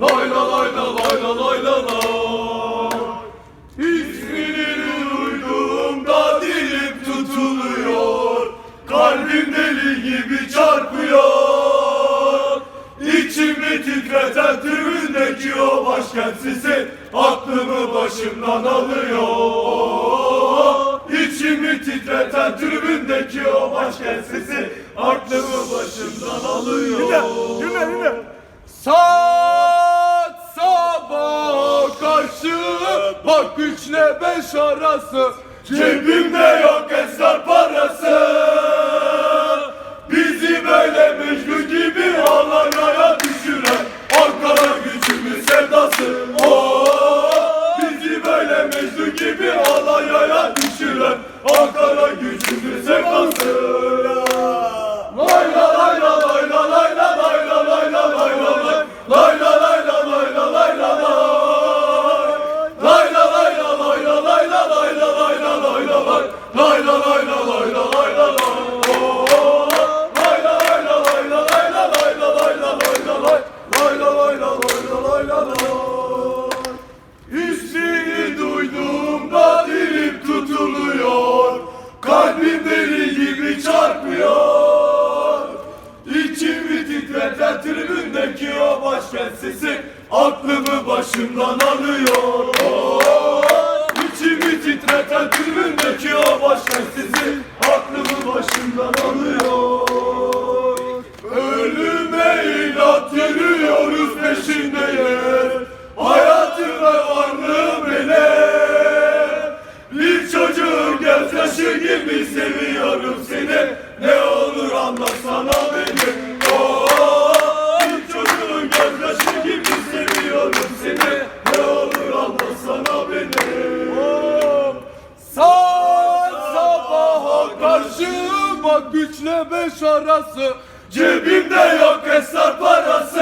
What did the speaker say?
lay la lay la lay la lay la. İsmini duyduğumda dilim tutuluyor. Kalbim deli gibi çarpıyor. İçimi titreten tribündeki o başkent sesi aklımı başımdan alıyor. İçimi titreten tribündeki o başkent sesi aklımı başımdan alıyor. Bak üçle beş arası Cebimde yok esrar tribündeki o başkent sesi Aklımı başımdan alıyor. İçimi titreten tribündeki o başkent sesi Aklımı başımdan alıyor. Ölüme inat yürüyoruz peşindeyiz Hayatım ve varlığım benim Bir çocuğun gözyaşı gibi seviyorum seni. Ne olur anlasana beni Koymak güçle beş arası Cebimde yok esrar parası